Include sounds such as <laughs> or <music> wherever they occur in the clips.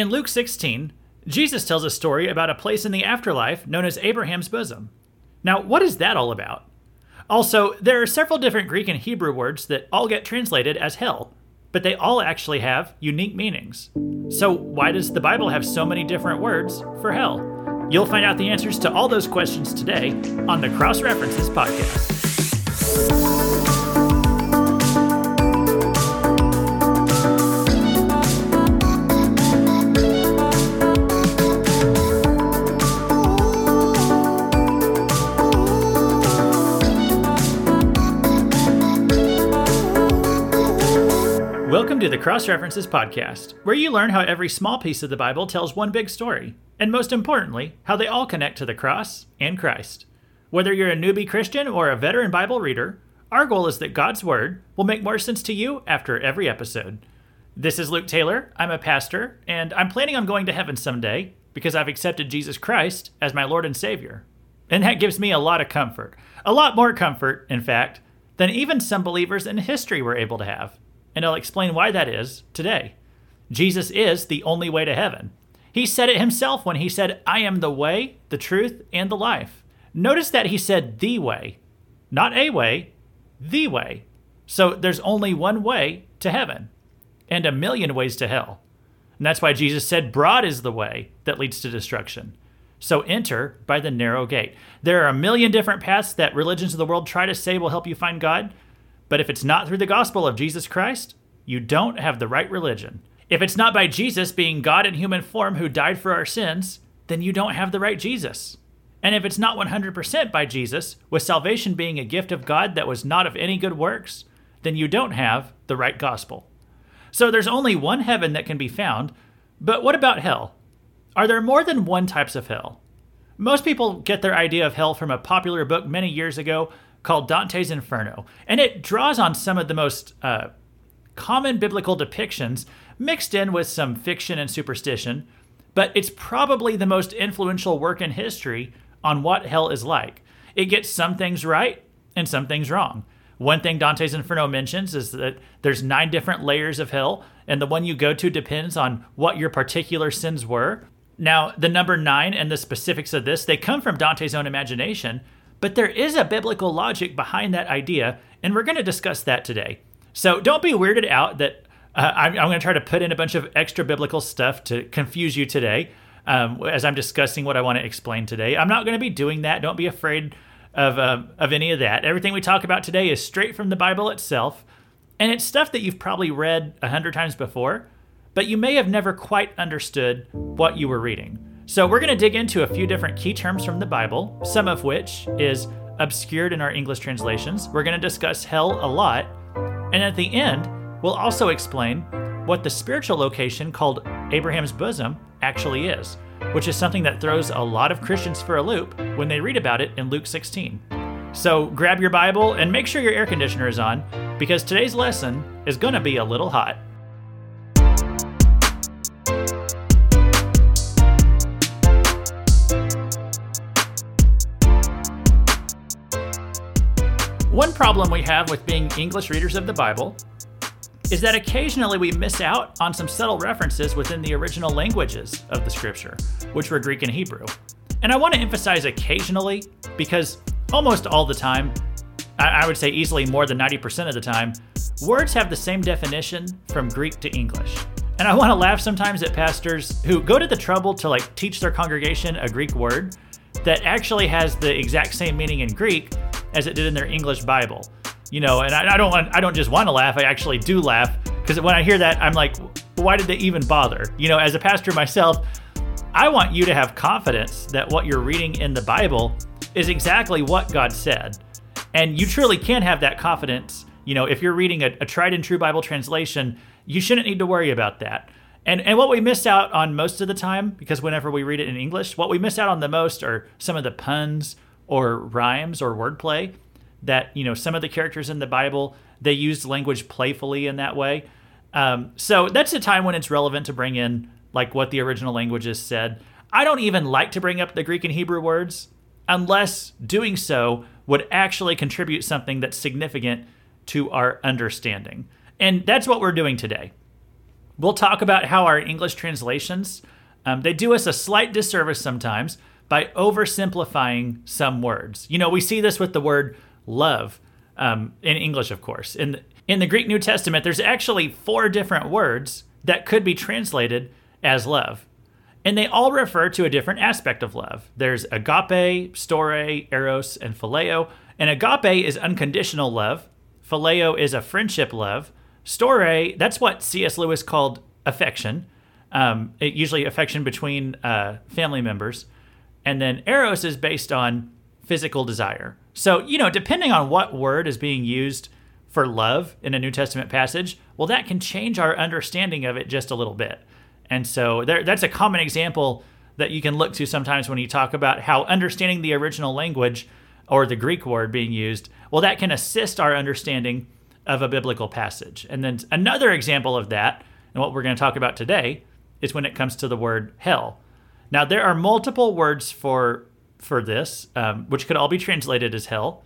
In Luke 16, Jesus tells a story about a place in the afterlife known as Abraham's bosom. Now, what is that all about? Also, there are several different Greek and Hebrew words that all get translated as hell, but they all actually have unique meanings. So, why does the Bible have so many different words for hell? You'll find out the answers to all those questions today on the Cross References Podcast. Cross References Podcast, where you learn how every small piece of the Bible tells one big story, and most importantly, how they all connect to the cross and Christ. Whether you're a newbie Christian or a veteran Bible reader, our goal is that God's Word will make more sense to you after every episode. This is Luke Taylor. I'm a pastor, and I'm planning on going to heaven someday because I've accepted Jesus Christ as my Lord and Savior. And that gives me a lot of comfort. A lot more comfort, in fact, than even some believers in history were able to have and I'll explain why that is today. Jesus is the only way to heaven. He said it himself when he said, I am the way, the truth, and the life. Notice that he said the way, not a way, the way. So there's only one way to heaven and a million ways to hell. And that's why Jesus said, Broad is the way that leads to destruction. So enter by the narrow gate. There are a million different paths that religions of the world try to say will help you find God, but if it's not through the gospel of Jesus Christ, you don't have the right religion. If it's not by Jesus being God in human form who died for our sins, then you don't have the right Jesus. And if it's not 100% by Jesus, with salvation being a gift of God that was not of any good works, then you don't have the right gospel. So there's only one heaven that can be found, but what about hell? Are there more than one types of hell? Most people get their idea of hell from a popular book many years ago called Dante's Inferno, and it draws on some of the most uh, common biblical depictions mixed in with some fiction and superstition, but it's probably the most influential work in history on what hell is like. It gets some things right and some things wrong. One thing Dante's Inferno mentions is that there's nine different layers of hell, and the one you go to depends on what your particular sins were. Now, the number nine and the specifics of this, they come from Dante's own imagination, but there is a biblical logic behind that idea, and we're going to discuss that today. So don't be weirded out that uh, I'm, I'm, going to try to put in a bunch of extra biblical stuff to confuse you today um, as I'm discussing what I want to explain today. I'm not going to be doing that. Don't be afraid of, uh, of any of that. Everything we talk about today is straight from the Bible itself, and it's stuff that you've probably read a hundred times before, but you may have never quite understood what you were reading. So, we're going to dig into a few different key terms from the Bible, some of which is obscured in our English translations. We're going to discuss hell a lot. And at the end, we'll also explain what the spiritual location called Abraham's bosom actually is, which is something that throws a lot of Christians for a loop when they read about it in Luke 16. So, grab your Bible and make sure your air conditioner is on, because today's lesson is going to be a little hot. One problem we have with being English readers of the Bible is that occasionally we miss out on some subtle references within the original languages of the scripture, which were Greek and Hebrew. And I want to emphasize occasionally because almost all the time, I would say easily more than 90% of the time, words have the same definition from Greek to English. And I want to laugh sometimes at pastors who go to the trouble to like teach their congregation a Greek word that actually has the exact same meaning in Greek as it did in their English Bible. You know, and I, I don't want, I don't just want to laugh. I actually do laugh because when I hear that, I'm like, why did they even bother? You know, as a pastor myself, I want you to have confidence that what you're reading in the Bible is exactly what God said. And you truly can have that confidence. You know, if you're reading a, a tried and true Bible translation, you shouldn't need to worry about that. And and what we miss out on most of the time, because whenever we read it in English, what we miss out on the most are some of the puns or rhymes or wordplay that you know some of the characters in the bible they used language playfully in that way. Um, so that's a time when it's relevant to bring in like what the original languages said. I don't even like to bring up the greek and hebrew words unless doing so would actually contribute something that's significant to our understanding. And that's what we're doing today. We'll talk about how our English translations um, they do us a slight disservice sometimes by oversimplifying some words. You know, we see this with the word love um, in English, of course. In the, in the Greek New Testament, there's actually four different words that could be translated as love. And they all refer to a different aspect of love. There's agape, storge, eros, and phileo. And agape is unconditional love. Phileo is a friendship love. Storge, that's what C.S. Lewis called affection, um, usually affection between uh, family members. And then eros is based on physical desire. So, you know, depending on what word is being used for love in a New Testament passage, well, that can change our understanding of it just a little bit. And so there, that's a common example that you can look to sometimes when you talk about how understanding the original language or the Greek word being used, well, that can assist our understanding of a biblical passage. And then another example of that, and what we're going to talk about today, is when it comes to the word hell. Now, there are multiple words for for this, um, which could all be translated as hell,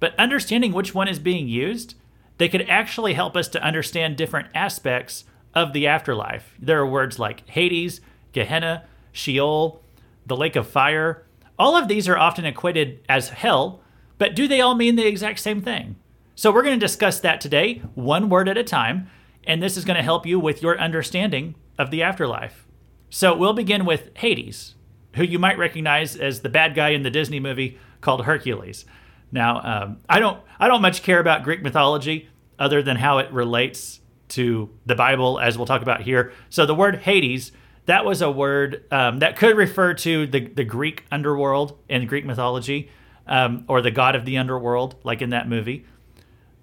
but understanding which one is being used, they could actually help us to understand different aspects of the afterlife. There are words like Hades, Gehenna, Sheol, the lake of fire. All of these are often equated as hell, but do they all mean the exact same thing? So we're going to discuss that today, one word at a time, and this is going to help you with your understanding of the afterlife. So we'll begin with Hades, who you might recognize as the bad guy in the Disney movie called Hercules. Now, um, I don't I don't much care about Greek mythology other than how it relates to the Bible, as we'll talk about here. So the word Hades, that was a word um, that could refer to the, the Greek underworld in Greek mythology, um, or the god of the underworld, like in that movie.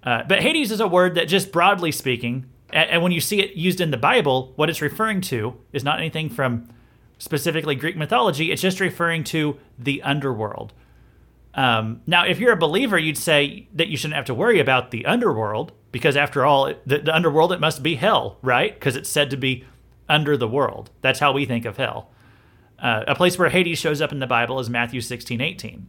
Uh, but Hades is a word that, just broadly speaking, and, and when you see it used in the Bible, what it's referring to is not anything from specifically Greek mythology. It's just referring to the underworld. Um, now, if you're a believer, you'd say that you shouldn't have to worry about the underworld because, after all, the, the underworld it must be hell, right? Because it's said to be under the world. That's how we think of hell. Uh, a place where Hades shows up in the Bible is Matthew 16, 18.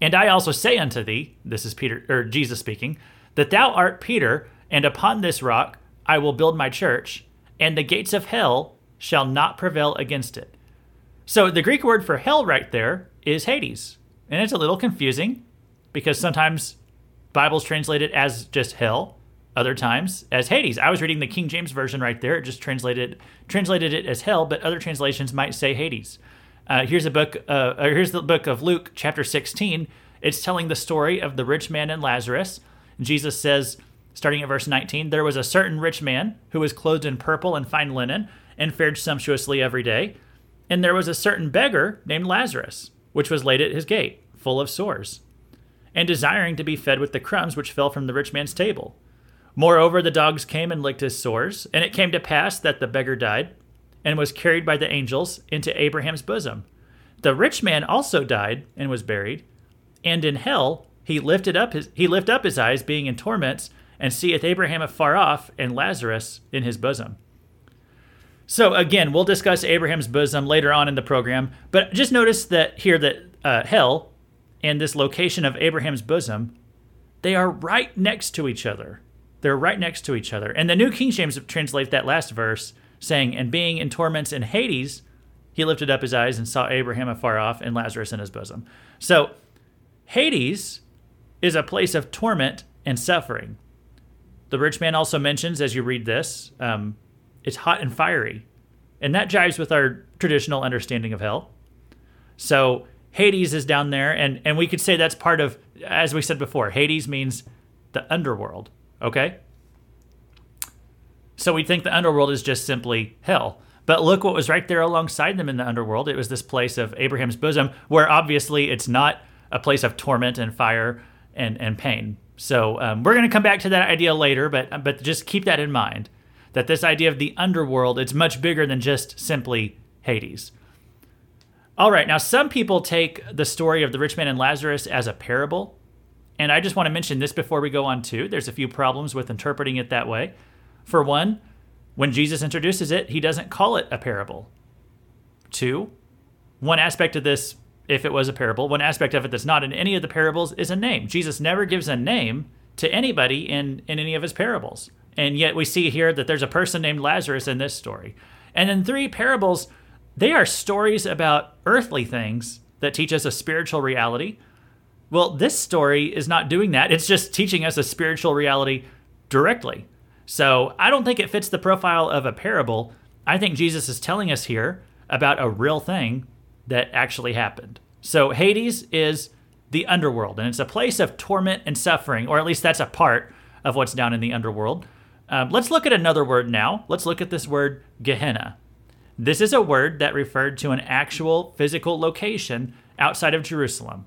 And I also say unto thee, this is Peter or Jesus speaking, that thou art Peter, and upon this rock I will build my church, and the gates of hell shall not prevail against it. So the Greek word for hell right there is Hades. And it's a little confusing because sometimes Bibles translate it as just hell, other times as Hades. I was reading the King James version right there; it just translated translated it as hell, but other translations might say Hades. Uh, here's a book. Uh, here's the book of Luke, chapter 16. It's telling the story of the rich man and Lazarus. Jesus says, starting at verse 19, there was a certain rich man who was clothed in purple and fine linen and fared sumptuously every day, and there was a certain beggar named Lazarus which was laid at his gate, full of sores, and desiring to be fed with the crumbs which fell from the rich man's table. Moreover, the dogs came and licked his sores, and it came to pass that the beggar died, and was carried by the angels into Abraham's bosom. The rich man also died and was buried, and in hell he lifted up his he lift up his eyes, being in torments, and seeth Abraham afar off, and Lazarus in his bosom. So again, we'll discuss Abraham's bosom later on in the program, but just notice that here that uh, hell and this location of Abraham's bosom, they are right next to each other. They're right next to each other. And the New King James translates that last verse saying, "And being in torments in Hades, he lifted up his eyes and saw Abraham afar off and Lazarus in his bosom." So, Hades is a place of torment and suffering. The rich man also mentions, as you read this, um, it's hot and fiery. And that jives with our traditional understanding of hell. So Hades is down there, and, and we could say that's part of, as we said before, Hades means the underworld, okay? So we think the underworld is just simply hell. But look what was right there alongside them in the underworld. It was this place of Abraham's bosom, where obviously it's not a place of torment and fire and, and pain. So um, we're going to come back to that idea later, but but just keep that in mind that this idea of the underworld it's much bigger than just simply Hades. All right, now some people take the story of the rich man and Lazarus as a parable, and I just want to mention this before we go on too. There's a few problems with interpreting it that way. For one, when Jesus introduces it, he doesn't call it a parable. Two, one aspect of this, if it was a parable, one aspect of it that's not in any of the parables is a name. Jesus never gives a name to anybody in, in any of his parables And yet we see here that there's a person named Lazarus in this story. And in three parables, they are stories about earthly things that teach us a spiritual reality. Well, this story is not doing that. It's just teaching us a spiritual reality directly. So I don't think it fits the profile of a parable. I think Jesus is telling us here about a real thing that actually happened. So Hades is the underworld, and it's a place of torment and suffering, or at least that's a part of what's down in the underworld. Um, let's look at another word now. Let's look at this word Gehenna. This is a word that referred to an actual physical location outside of Jerusalem.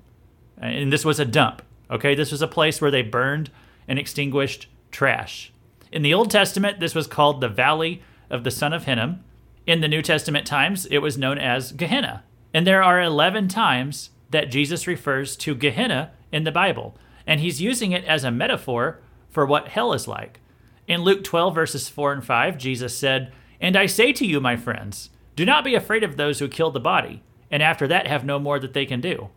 And this was a dump. Okay, this was a place where they burned and extinguished trash. In the Old Testament, this was called the Valley of the Son of Hinnom. In the New Testament times, it was known as Gehenna. And there are 11 times that Jesus refers to Gehenna in the Bible, and he's using it as a metaphor for what hell is like. In Luke 12, verses 4 and 5, Jesus said, And I say to you, my friends, do not be afraid of those who kill the body, and after that have no more that they can do.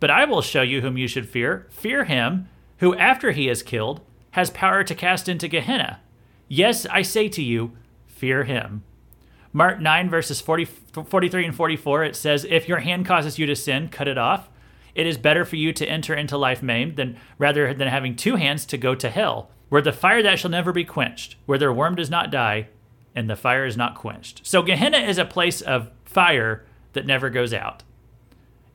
But I will show you whom you should fear. Fear him who, after he is killed, has power to cast into Gehenna. Yes, I say to you, fear him. Mark 9, verses 40, 43 and 44, it says, If your hand causes you to sin, cut it off. It is better for you to enter into life maimed than rather than having two hands to go to hell, where the fire that shall never be quenched, where their worm does not die, and the fire is not quenched. So Gehenna is a place of fire that never goes out.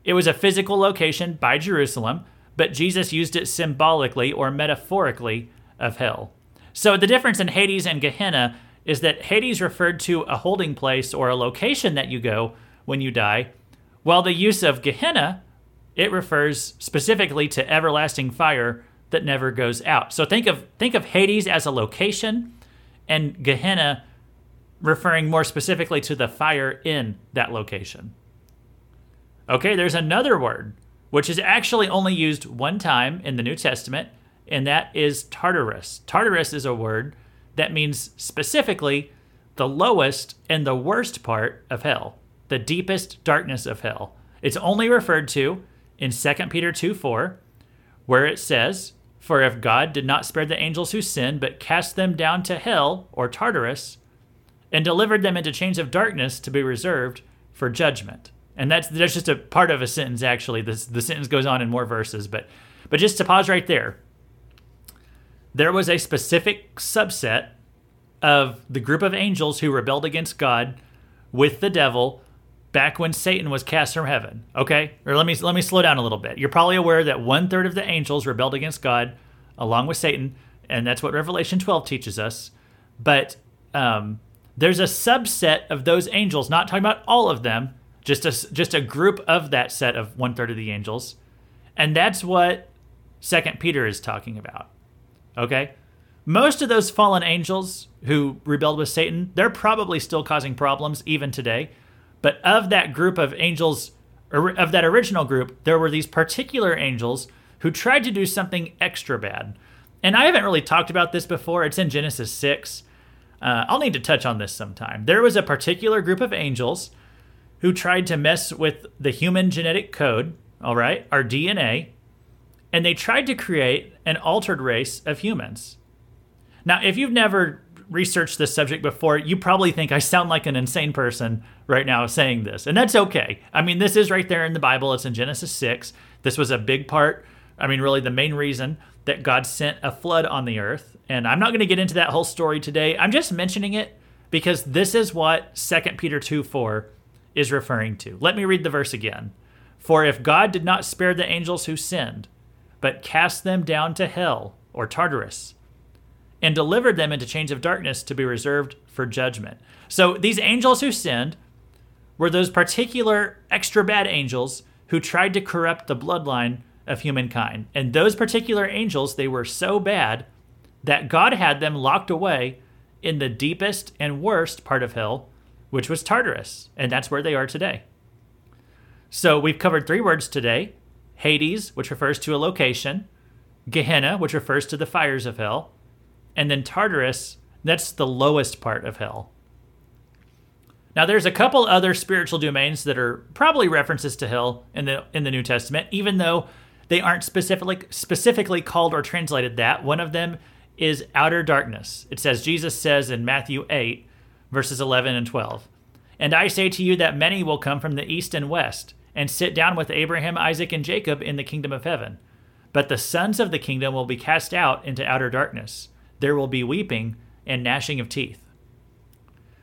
It was a physical location by Jerusalem, but Jesus used it symbolically or metaphorically of hell. So the difference in Hades and Gehenna is that Hades referred to a holding place or a location that you go when you die, while the use of Gehenna it refers specifically to everlasting fire that never goes out. So think of think of Hades as a location and Gehenna referring more specifically to the fire in that location. Okay, there's another word which is actually only used one time in the New Testament, and that is Tartarus. Tartarus is a word that means specifically the lowest and the worst part of hell, the deepest darkness of hell. It's only referred to in 2 Peter 2 4, where it says, For if God did not spare the angels who sinned, but cast them down to hell, or Tartarus, and delivered them into chains of darkness to be reserved for judgment. And that's that's just a part of a sentence actually. This the sentence goes on in more verses, but but just to pause right there. There was a specific subset of the group of angels who rebelled against God with the devil back when Satan was cast from heaven. Okay, or let me let me slow down a little bit. You're probably aware that one third of the angels rebelled against God, along with Satan, and that's what Revelation 12 teaches us. But um, there's a subset of those angels, not talking about all of them, just a just a group of that set of one third of the angels, and that's what Second Peter is talking about. Okay. Most of those fallen angels who rebelled with Satan, they're probably still causing problems even today. But of that group of angels, of that original group, there were these particular angels who tried to do something extra bad. And I haven't really talked about this before. It's in Genesis 6. Uh, I'll need to touch on this sometime. There was a particular group of angels who tried to mess with the human genetic code, all right, our DNA, and they tried to create an altered race of humans. Now, if you've never researched this subject before, you probably think I sound like an insane person right now saying this. And that's okay. I mean, this is right there in the Bible. It's in Genesis 6. This was a big part, I mean, really the main reason that God sent a flood on the earth. And I'm not going to get into that whole story today. I'm just mentioning it because this is what 2 Peter 2 4 is referring to. Let me read the verse again. For if God did not spare the angels who sinned, but cast them down to hell or Tartarus, and delivered them into chains of darkness to be reserved for judgment. So these angels who sinned were those particular extra bad angels who tried to corrupt the bloodline of humankind. And those particular angels, they were so bad that God had them locked away in the deepest and worst part of hell, which was Tartarus. And that's where they are today. So we've covered three words today Hades, which refers to a location, Gehenna, which refers to the fires of hell, and then Tartarus, that's the lowest part of hell. Now there's a couple other spiritual domains that are probably references to hell in the in the New Testament, even though they aren't specifically specifically called or translated that. One of them is outer darkness. It says, Jesus says in Matthew 8, verses 11 and 12, And I say to you that many will come from the east and west and sit down with Abraham, Isaac, and Jacob in the kingdom of heaven. But the sons of the kingdom will be cast out into outer darkness. There will be weeping and gnashing of teeth.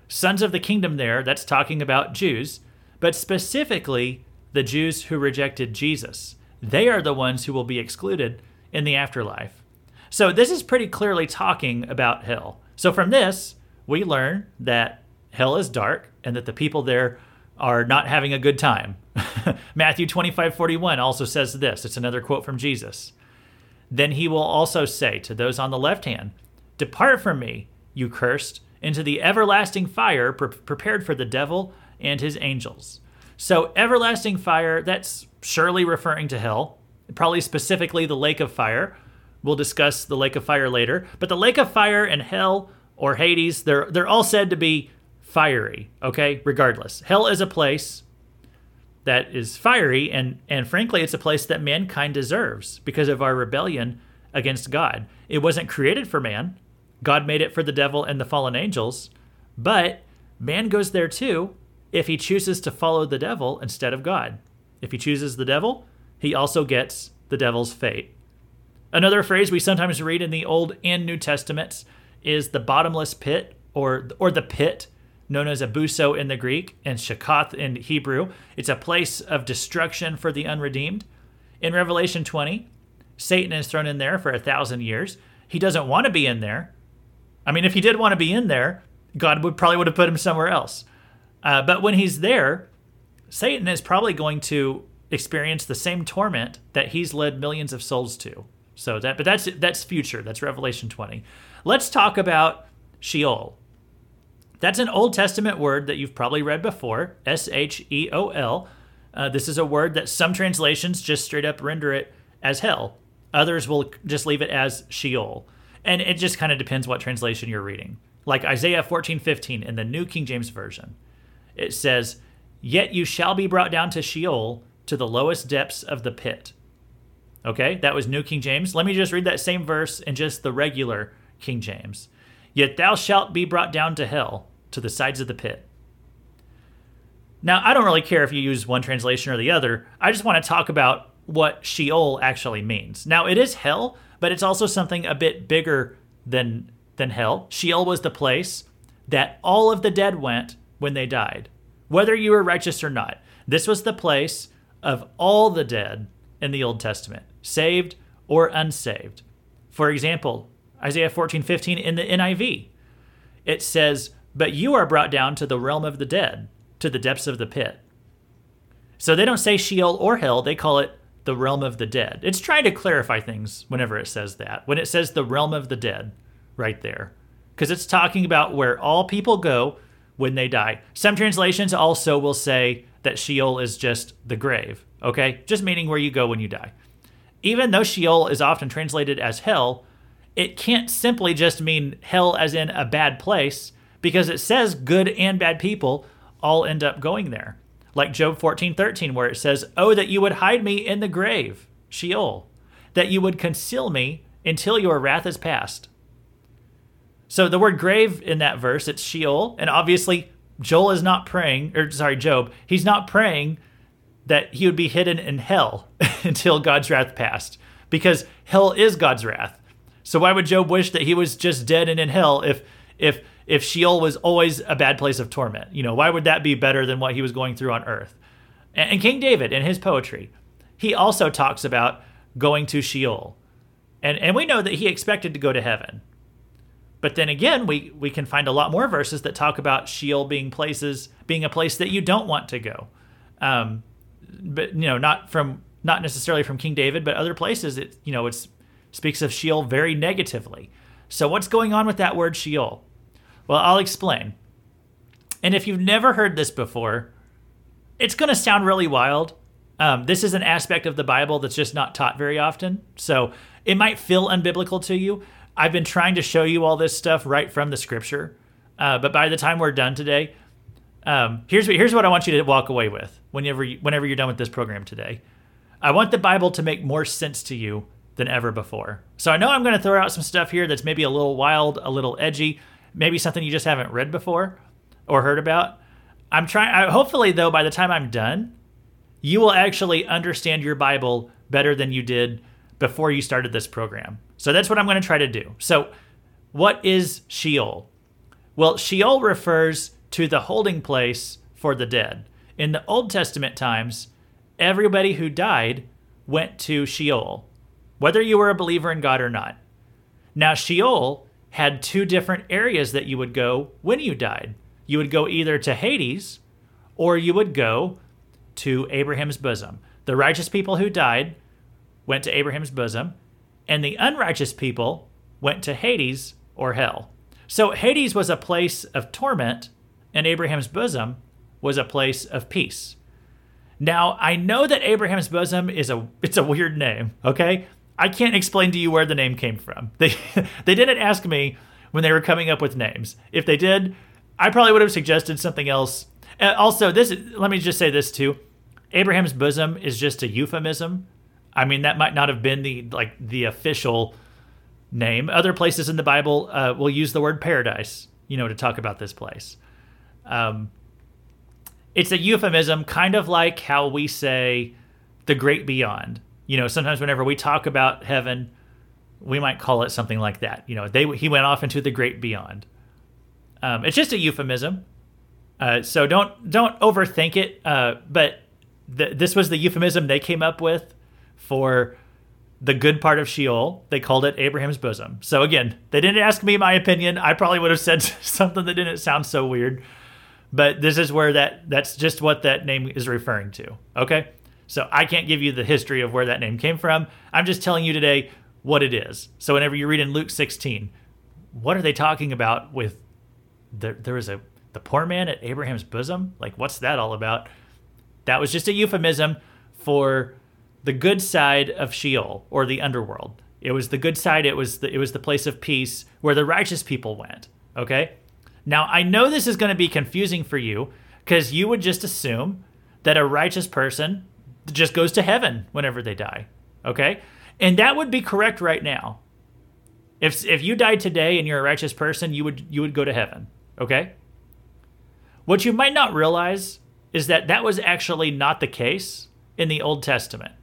Sons of the kingdom, there, that's talking about Jews, but specifically the Jews who rejected Jesus. They are the ones who will be excluded in the afterlife. So this is pretty clearly talking about hell. So from this, we learn that hell is dark and that the people there are not having a good time. <laughs> Matthew 25 41 also says this. It's another quote from Jesus. Then he will also say to those on the left hand, Depart from me, you cursed, into the everlasting fire pre- prepared for the devil and his angels. So, everlasting fire, that's surely referring to hell, probably specifically the lake of fire. We'll discuss the lake of fire later. But the lake of fire and hell or Hades, they're, they're all said to be fiery, okay? Regardless. Hell is a place that is fiery, and, and frankly, it's a place that mankind deserves because of our rebellion against God. It wasn't created for man, God made it for the devil and the fallen angels, but man goes there too if he chooses to follow the devil instead of God. If he chooses the devil, he also gets the devil's fate. Another phrase we sometimes read in the Old and New Testaments is the bottomless pit or or the pit known as Abuso in the Greek and Shakath in Hebrew. It's a place of destruction for the unredeemed. In Revelation 20, Satan is thrown in there for a thousand years. He doesn't want to be in there. I mean, if he did want to be in there, God would probably would have put him somewhere else. Uh, but when he's there, Satan is probably going to experience the same torment that he's led millions of souls to. So that, but that's that's future. That's Revelation 20. Let's talk about Sheol. That's an Old Testament word that you've probably read before S H E O L. Uh, this is a word that some translations just straight up render it as hell. Others will just leave it as Sheol. And it just kind of depends what translation you're reading. Like Isaiah 14:15 in the New King James Version. It says, "Yet you shall be brought down to Sheol, to the lowest depths of the pit." Okay? That was New King James. Let me just read that same verse in just the regular King James. "Yet thou shalt be brought down to hell, to the sides of the pit. Now, I don't really care if you use one translation or the other. I just want to talk about what Sheol actually means. Now, it is hell, but it's also something a bit bigger than than hell. Sheol was the place that all of the dead went when they died, whether you were righteous or not. This was the place of all the dead in the Old Testament, saved or unsaved. For example, Isaiah 14:15 in the NIV. It says, but you are brought down to the realm of the dead, to the depths of the pit. So they don't say Sheol or hell, they call it the realm of the dead. It's trying to clarify things whenever it says that. When it says the realm of the dead, right there. Because it's talking about where all people go when they die. Some translations also will say that Sheol is just the grave, okay? Just meaning where you go when you die. Even though Sheol is often translated as hell, it can't simply just mean hell as in a bad place because it says good and bad people all end up going there. Like Job 14, 13, where it says, Oh, that you would hide me in the grave, Sheol, that you would conceal me until your wrath is past. So the word grave in that verse, it's Sheol, and obviously Joel is not praying, or sorry, Job, he's not praying that he would be hidden in hell <laughs> until God's wrath passed, because hell is God's wrath. So why would Job wish that he was just dead and in hell if if if Sheol was always a bad place of torment? You know, why would that be better than what he was going through on earth? And, and King David, in his poetry, he also talks about going to Sheol. And, and we know that he expected to go to heaven. But then again, we, we can find a lot more verses that talk about Sheol being places, being a place that you don't want to go. Um, but you know, not from not necessarily from King David, but other places. It you know, it speaks of Sheol very negatively. So what's going on with that word Sheol? Well, I'll explain. And if you've never heard this before, it's going to sound really wild. Um, this is an aspect of the Bible that's just not taught very often. So it might feel unbiblical to you. I've been trying to show you all this stuff right from the scripture. Uh, but by the time we're done today, um, here's, here's what I want you to walk away with whenever, you, whenever you're done with this program today. I want the Bible to make more sense to you than ever before. So I know I'm going to throw out some stuff here that's maybe a little wild, a little edgy, maybe something you just haven't read before or heard about. I'm trying, hopefully, though, by the time I'm done, you will actually understand your Bible better than you did before you started this program. So that's what I'm going to try to do. So, what is Sheol? Well, Sheol refers to the holding place for the dead. In the Old Testament times, everybody who died went to Sheol, whether you were a believer in God or not. Now, Sheol had two different areas that you would go when you died. You would go either to Hades or you would go to Abraham's bosom. The righteous people who died went to Abraham's bosom, and the unrighteous people went to Hades or hell. So Hades was a place of torment, and Abraham's bosom was a place of peace. Now, I know that Abraham's bosom is a it's a weird name, okay? I can't explain to you where the name came from. <laughs> They they didn't ask me when they were coming up with names. If they did, I probably would have suggested something else. Also, this let me just say this too. Abraham's bosom is just a euphemism. I mean, that might not have been the like the official name. Other places in the Bible uh, will use the word paradise, you know, to talk about this place. Um, it's a euphemism, kind of like how we say the great beyond. You know, sometimes whenever we talk about heaven, we might call it something like that. You know, they he went off into the great beyond. Um, it's just a euphemism, uh, so don't don't overthink it. Uh, but th- this was the euphemism they came up with for the good part of Sheol. They called it Abraham's bosom. So again, they didn't ask me my opinion. I probably would have said <laughs> something that didn't sound so weird but this is where that that's just what that name is referring to. Okay? So I can't give you the history of where that name came from. I'm just telling you today what it is. So whenever you read in Luke 16, what are they talking about with the, there was a the poor man at Abraham's bosom? Like what's that all about? That was just a euphemism for the good side of Sheol or the underworld. It was the good side. It was the, it was the place of peace where the righteous people went. Okay, now, I know this is going to be confusing for you because you would just assume that a righteous person just goes to heaven whenever they die. Okay? And that would be correct right now. If, if you died today and you're a righteous person, you would you would go to heaven. Okay? What you might not realize is that that was actually not the case in the Old Testament.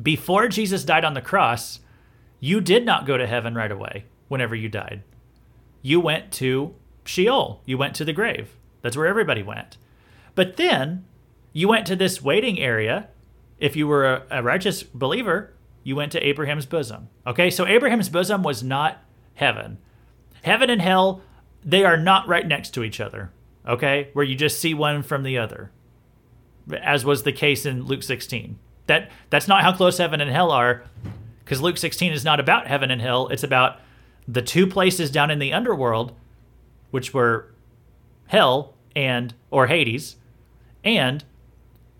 Before Jesus died on the cross, you did not go to heaven right away whenever you died you went to Sheol. You went to the grave. That's where everybody went. But then you went to this waiting area. If you were a, a righteous believer, you went to Abraham's bosom. Okay, so Abraham's bosom was not heaven. Heaven and hell, they are not right next to each other. Okay, where you just see one from the other, as was the case in Luke 16. That that's not how close heaven and hell are, because Luke 16 is not about heaven and hell. It's about the two places down in the underworld, which were hell and or Hades, and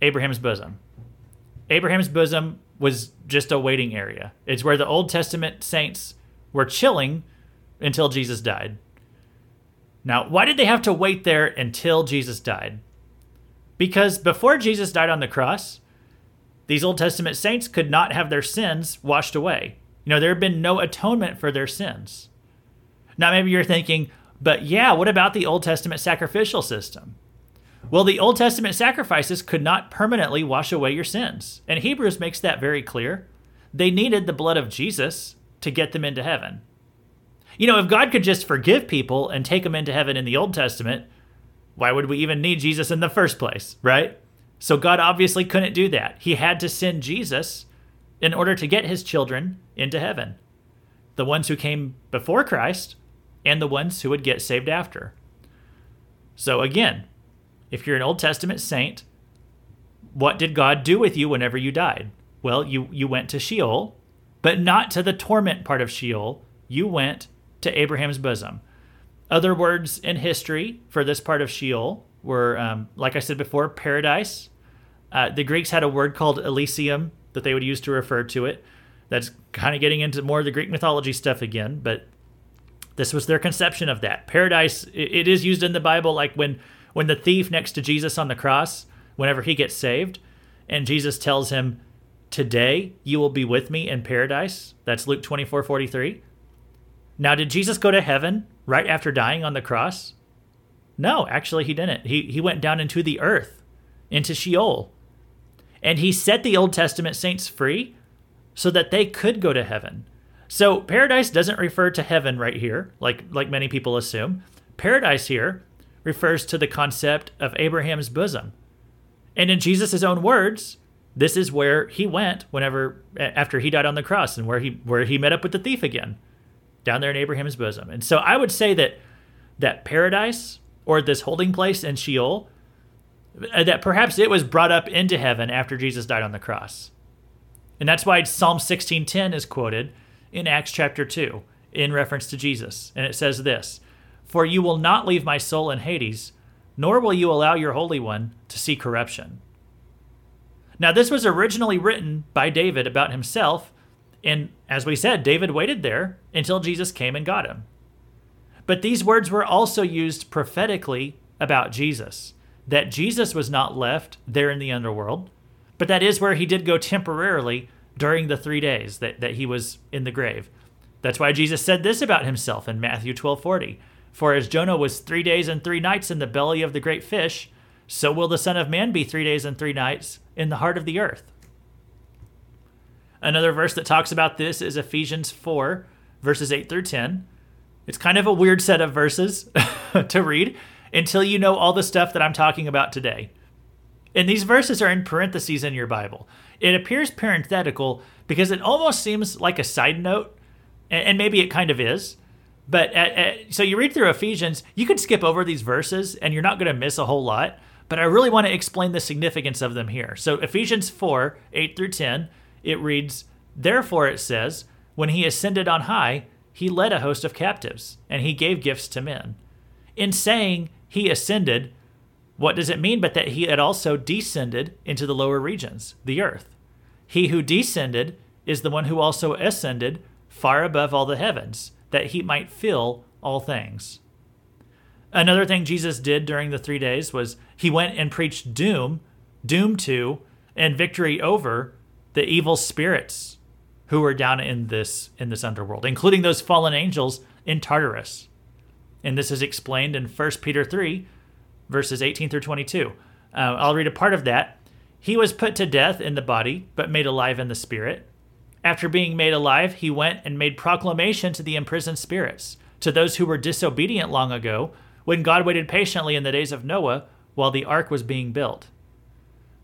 Abraham's bosom. Abraham's bosom was just a waiting area. It's where the Old Testament saints were chilling until Jesus died. Now, why did they have to wait there until Jesus died? Because before Jesus died on the cross, these Old Testament saints could not have their sins washed away. You know, there had been no atonement for their sins. Now, maybe you're thinking, but yeah, what about the Old Testament sacrificial system? Well, the Old Testament sacrifices could not permanently wash away your sins. And Hebrews makes that very clear. They needed the blood of Jesus to get them into heaven. You know, if God could just forgive people and take them into heaven in the Old Testament, why would we even need Jesus in the first place, right? So God obviously couldn't do that. He had to send Jesus in order to get his children into heaven. The ones who came before Christ and the ones who would get saved after. So again, if you're an Old Testament saint, what did God do with you whenever you died? Well, you, you went to Sheol, but not to the torment part of Sheol. You went to Abraham's bosom. Other words in history for this part of Sheol were, um, like I said before, paradise. Uh, the Greeks had a word called Elysium that they would use to refer to it. That's kind of getting into more of the Greek mythology stuff again, but this was their conception of that. Paradise it is used in the Bible like when when the thief next to Jesus on the cross, whenever he gets saved, and Jesus tells him Today you will be with me in paradise. That's Luke 24 43. Now, did Jesus go to heaven right after dying on the cross? No, actually, he didn't. He, he went down into the earth, into Sheol. And he set the Old Testament saints free so that they could go to heaven. So paradise doesn't refer to heaven right here, like, like many people assume. Paradise here refers to the concept of Abraham's bosom. And in Jesus' own words, this is where he went whenever after he died on the cross and where he where he met up with the thief again down there in Abraham's bosom. And so I would say that that paradise or this holding place in Sheol uh, that perhaps it was brought up into heaven after Jesus died on the cross. And that's why Psalm 16:10 is quoted in Acts chapter 2 in reference to Jesus. And it says this, "For you will not leave my soul in Hades, nor will you allow your holy one to see corruption." Now, this was originally written by David about himself, and as we said, David waited there until Jesus came and got him. But these words were also used prophetically about Jesus that Jesus was not left there in the underworld, but that is where he did go temporarily during the three days that, that he was in the grave. That's why Jesus said this about himself in Matthew 12 40. For as Jonah was three days and three nights in the belly of the great fish, so will the Son of Man be three days and three nights in the heart of the earth. Another verse that talks about this is Ephesians 4, verses 8 through 10. It's kind of a weird set of verses <laughs> to read until you know all the stuff that I'm talking about today. And these verses are in parentheses in your Bible. It appears parenthetical because it almost seems like a side note, and maybe it kind of is. But at, at, so you read through Ephesians, you could skip over these verses and you're not going to miss a whole lot but I really want to explain the significance of them here. So, Ephesians 4 8 through 10, it reads, Therefore it says, When he ascended on high, he led a host of captives, and he gave gifts to men. In saying he ascended, what does it mean but that he had also descended into the lower regions, the earth? He who descended is the one who also ascended far above all the heavens, that he might fill all things. Another thing Jesus did during the three days was he went and preached doom, doom to, and victory over the evil spirits who were down in this in this underworld, including those fallen angels in Tartarus. And this is explained in 1 Peter 3, verses 18 through 22. Uh, I'll read a part of that. He was put to death in the body, but made alive in the spirit. After being made alive, he went and made proclamation to the imprisoned spirits, to those who were disobedient long ago when God waited patiently in the days of Noah while the ark was being built.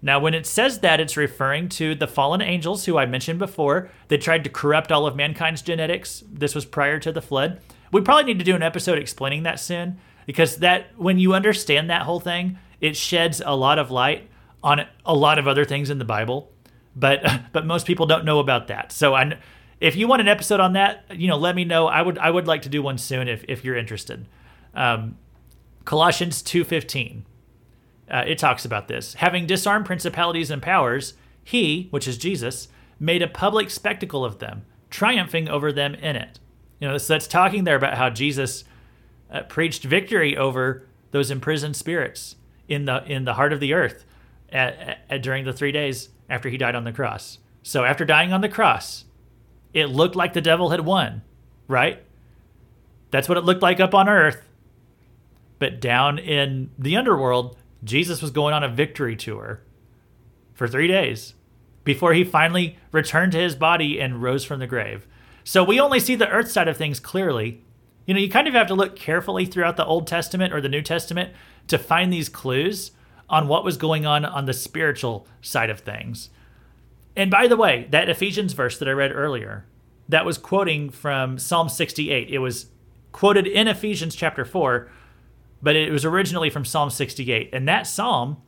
Now, when it says that, it's referring to the fallen angels who I mentioned before. They tried to corrupt all of mankind's genetics. This was prior to the flood. We probably need to do an episode explaining that sin because that when you understand that whole thing, it sheds a lot of light on a lot of other things in the Bible. But <laughs> but most people don't know about that. So I, if you want an episode on that, you know, let me know. I would I would like to do one soon if if you're interested. Um, Colossians 2:15. Uh, it talks about this. Having disarmed principalities and powers, he, which is Jesus, made a public spectacle of them, triumphing over them in it. You know, so that's talking there about how Jesus uh, preached victory over those imprisoned spirits in the in the heart of the earth at, at, during the three days after he died on the cross. So after dying on the cross, it looked like the devil had won, right? That's what it looked like up on earth. But down in the underworld, Jesus was going on a victory tour for three days before he finally returned to his body and rose from the grave. So we only see the earth side of things clearly. You know, you kind of have to look carefully throughout the Old Testament or the New Testament to find these clues on what was going on on the spiritual side of things. And by the way, that Ephesians verse that I read earlier, that was quoting from Psalm 68. It was quoted in Ephesians chapter 4 but it was originally from Psalm 68. And that psalm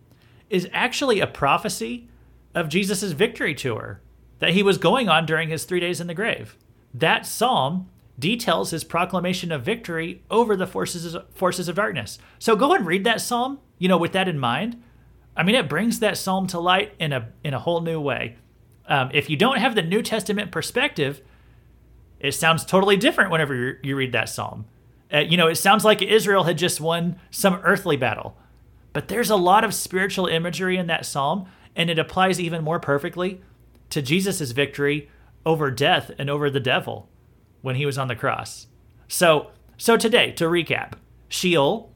is actually a prophecy of Jesus' victory tour that he was going on during his three days in the grave. That psalm details his proclamation of victory over the forces forces of darkness. So go and read that psalm, you know, with that in mind. I mean, it brings that psalm to light in a in a whole new way. Um, if you don't have the New Testament perspective, it sounds totally different whenever you read that psalm. Uh, you know, it sounds like Israel had just won some earthly battle, but there's a lot of spiritual imagery in that psalm, and it applies even more perfectly to Jesus' victory over death and over the devil when he was on the cross. So, so today, to recap, Sheol,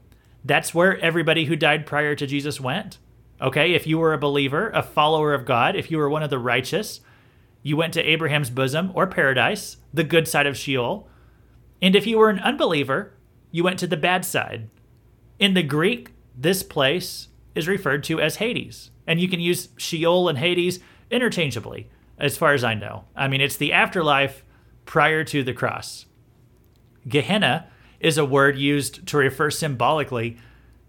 that's where everybody who died prior to Jesus went. Okay, if you were a believer, a follower of God, if you were one of the righteous, you went to Abraham's bosom or paradise, the good side of Sheol. And if you were an unbeliever, you went to the bad side. In the Greek, this place is referred to as Hades. And you can use Sheol and Hades interchangeably, as far as I know. I mean, it's the afterlife prior to the cross. Gehenna is a word used to refer symbolically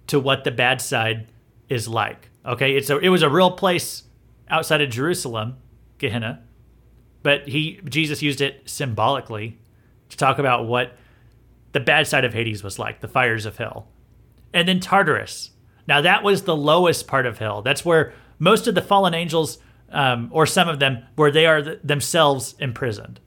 to what the bad side is like. Okay, it's a, it was a real place outside of Jerusalem, Gehenna, but he Jesus used it symbolically to talk about what the bad side of Hades was like, the fires of hell. And then Tartarus. Now that was the lowest part of hell. That's where most of the fallen angels, um, or some of them, where they are th- themselves imprisoned.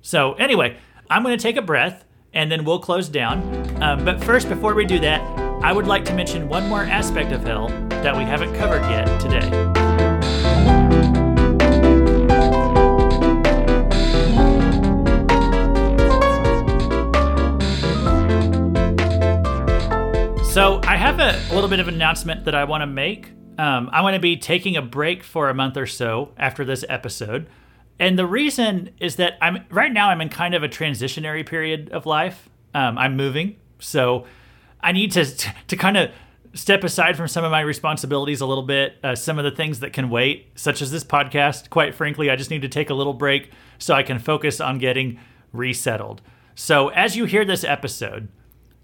So anyway, I'm going to take a breath and then we'll close down. Um, but first, before we do that, I would like to mention one more aspect of hell that we haven't covered yet today. So, I have a, little bit of an announcement that I want to make. Um, I'm going to be taking a break for a month or so after this episode. And the reason is that I'm right now I'm in kind of a transitionary period of life. Um, I'm moving, so I need to <laughs> to kind of step aside from some of my responsibilities a little bit. Uh, some of the things that can wait, such as this podcast. Quite frankly, I just need to take a little break so I can focus on getting resettled. So as you hear this episode,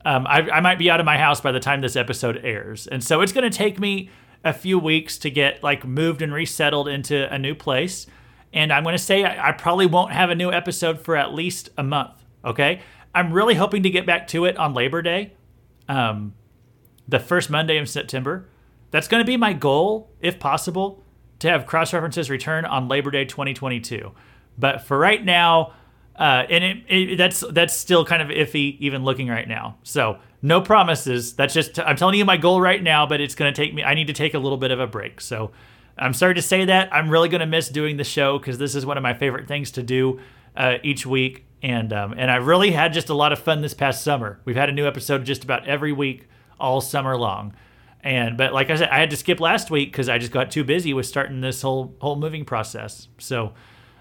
um, I, I might be out of my house by the time this episode airs, and so it's going to take me a few weeks to get like moved and resettled into a new place. And I'm going to say I, I probably won't have a new episode for at least a month. Okay. I'm really hoping to get back to it on Labor Day, um, the first Monday in September. That's going to be my goal, if possible, to have cross references return on Labor Day 2022. But for right now, uh, and it, it, that's that's still kind of iffy, even looking right now. So no promises. That's just I'm telling you my goal right now, but it's going to take me. I need to take a little bit of a break. So I'm sorry to say that. I'm really going to miss doing the show because this is one of my favorite things to do uh, each week, and um, and I really had just a lot of fun this past summer. We've had a new episode just about every week all summer long, and but like I said, I had to skip last week because I just got too busy with starting this whole whole moving process. So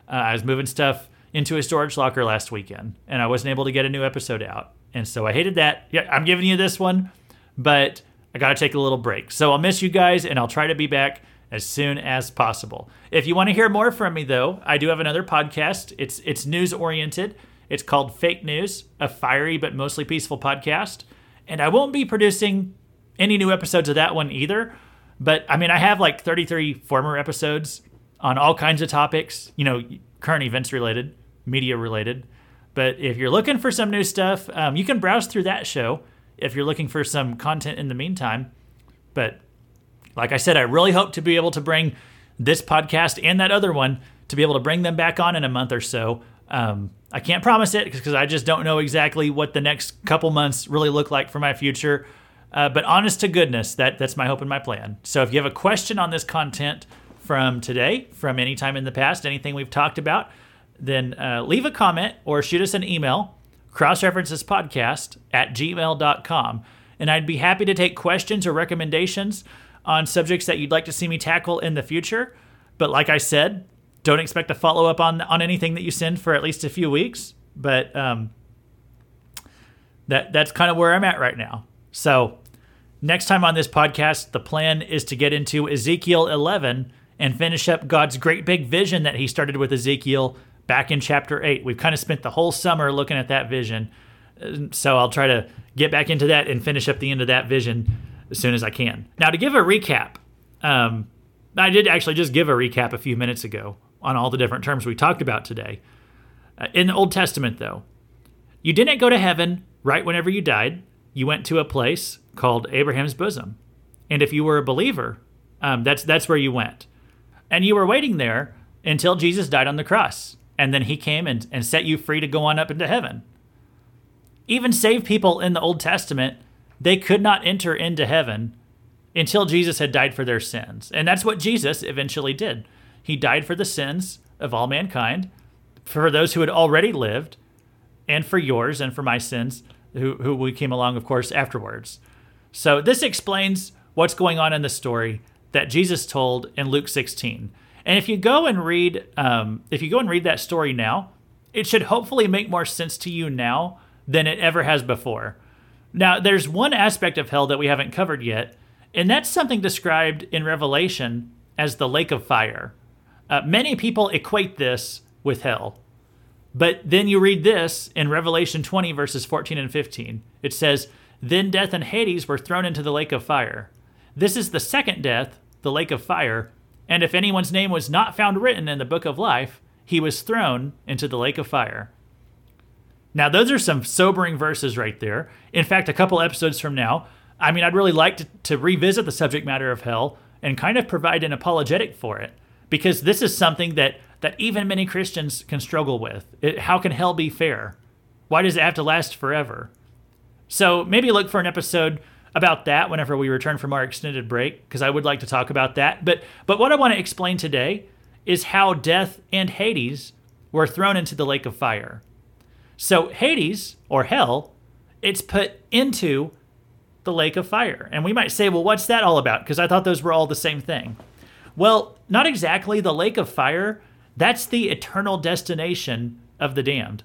uh, I was moving stuff into a storage locker last weekend, and I wasn't able to get a new episode out, and so I hated that. Yeah, I'm giving you this one, but I got to take a little break. So I'll miss you guys, and I'll try to be back as soon as possible. If you want to hear more from me though, I do have another podcast. It's it's news oriented. It's called Fake News, a fiery but mostly peaceful podcast. And I won't be producing any new episodes of that one either. But I mean, I have like 33 former episodes on all kinds of topics, you know, current events related, media related. But if you're looking for some new stuff, um, you can browse through that show if you're looking for some content in the meantime. But like I said, I really hope to be able to bring this podcast and that other one to be able to bring them back on in a month or so. Um, I can't promise it because I just don't know exactly what the next couple months really look like for my future. Uh, but honest to goodness, that that's my hope and my plan. So if you have a question on this content from today, from any time in the past, anything we've talked about, then uh, leave a comment or shoot us an email, crossreferencespodcast at gmail.com. And I'd be happy to take questions or recommendations on subjects that you'd like to see me tackle in the future. But like I said, don't expect to follow up on on anything that you send for at least a few weeks. But um, that that's kind of where I'm at right now. So next time on this podcast, the plan is to get into Ezekiel 11 and finish up God's great big vision that He started with Ezekiel back in chapter 8. We've kind of spent the whole summer looking at that vision. So I'll try to get back into that and finish up the end of that vision as soon as I can. Now, to give a recap, um, I did actually just give a recap a few minutes ago on all the different terms we talked about today. Uh, in the Old Testament, though, you didn't go to heaven right whenever you died. You went to a place called Abraham's bosom, and if you were a believer, um, that's that's where you went, and you were waiting there until Jesus died on the cross, and then He came and, and set you free to go on up into heaven. Even saved people in the Old Testament they could not enter into heaven until Jesus had died for their sins. And that's what Jesus eventually did. He died for the sins of all mankind, for those who had already lived, and for yours and for my sins, who, who we came along, of course, afterwards. So this explains what's going on in the story that Jesus told in Luke 16. And if you go and read, um, if you go and read that story now, it should hopefully make more sense to you now than it ever has before. Now, there's one aspect of hell that we haven't covered yet, and that's something described in Revelation as the lake of fire. Uh, many people equate this with hell. But then you read this in Revelation 20, verses 14 and 15. It says, Then death and Hades were thrown into the lake of fire. This is the second death, the lake of fire. And if anyone's name was not found written in the book of life, he was thrown into the lake of fire. Now, those are some sobering verses right there. In fact, a couple episodes from now, I mean, I'd really like to, to revisit the subject matter of hell and kind of provide an apologetic for it because this is something that, that even many Christians can struggle with. It, how can hell be fair? Why does it have to last forever? So maybe look for an episode about that whenever we return from our extended break because I would like to talk about that. But but what I want to explain today is how death and Hades were thrown into the lake of fire. So Hades or hell, it's put into the lake of fire. And we might say, well, what's that all about? Because I thought those were all the same thing. Well, not exactly. The lake of fire, that's the eternal destination of the damned.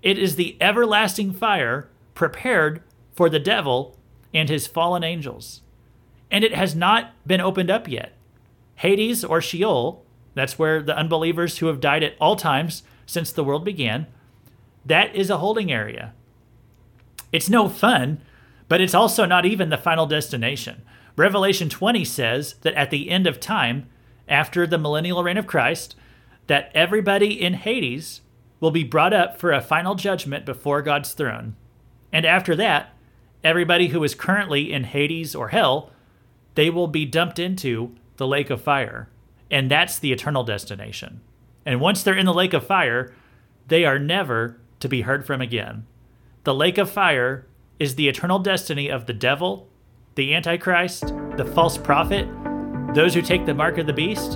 It is the everlasting fire prepared for the devil and his fallen angels. And it has not been opened up yet. Hades or Sheol, that's where the unbelievers who have died at all times since the world began, that is a holding area. It's no fun, but it's also not even the final destination. Revelation 20 says that at the end of time, after the millennial reign of Christ, that everybody in Hades will be brought up for a final judgment before God's throne. And after that, everybody who is currently in Hades or hell, they will be dumped into the lake of fire. And that's the eternal destination. And once they're in the lake of fire, they are never to be heard from again. The lake of fire is the eternal destiny of the devil, the Antichrist, the false prophet, those who take the mark of the beast,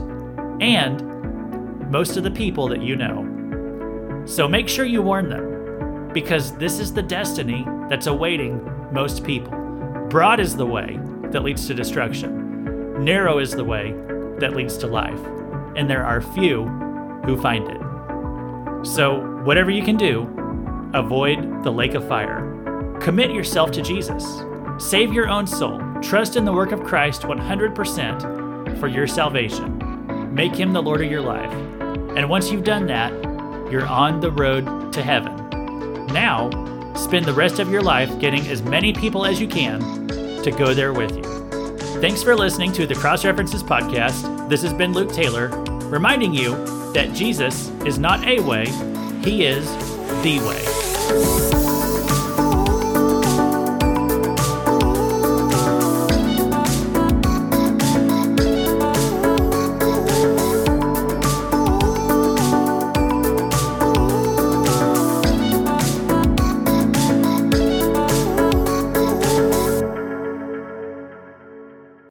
and most of the people that you know. So make sure you warn them, because this is the destiny that's awaiting most people. Broad is the way that leads to destruction, narrow is the way that leads to life, and there are few who find it. So, whatever you can do, avoid the lake of fire. Commit yourself to Jesus. Save your own soul. Trust in the work of Christ 100% for your salvation. Make him the Lord of your life. And once you've done that, you're on the road to heaven. Now, spend the rest of your life getting as many people as you can to go there with you. Thanks for listening to the Cross References Podcast. This has been Luke Taylor, reminding you that Jesus is not a way, he is the way.